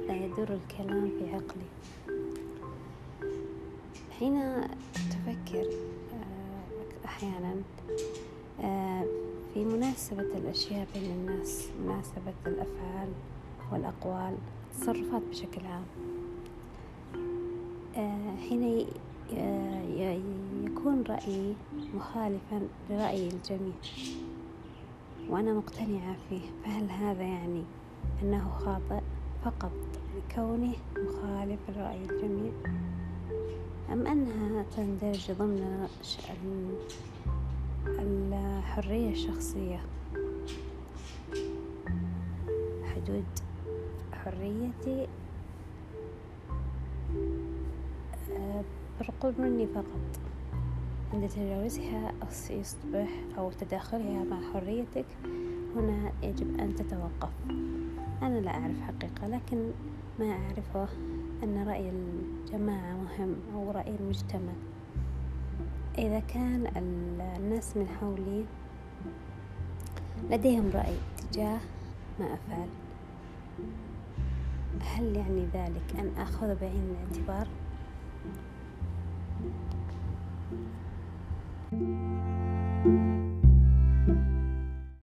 يدور الكلام في عقلي؟ حين تفكر آه، أحيانا آه، في مناسبة الأشياء بين الناس مناسبة الأفعال والأقوال التصرفات بشكل عام. آه، حين يكون رأيي مخالفا لرأي الجميع وأنا مقتنعة فيه فهل هذا يعني أنه خاطئ؟ فقط لكونه مخالف لرأي الجميع؟ أم أنها تندرج ضمن الحرية الشخصية؟ حدود حريتي آه، بالرقود مني فقط. عند تجاوزها يصبح أو تداخلها مع حريتك هنا يجب أن تتوقف. أنا لا أعرف حقيقة لكن ما أعرفه أن رأي الجماعة مهم أو رأي المجتمع إذا كان الناس من حولي لديهم رأي تجاه ما أفعل هل يعني ذلك أن أخذ بعين الاعتبار؟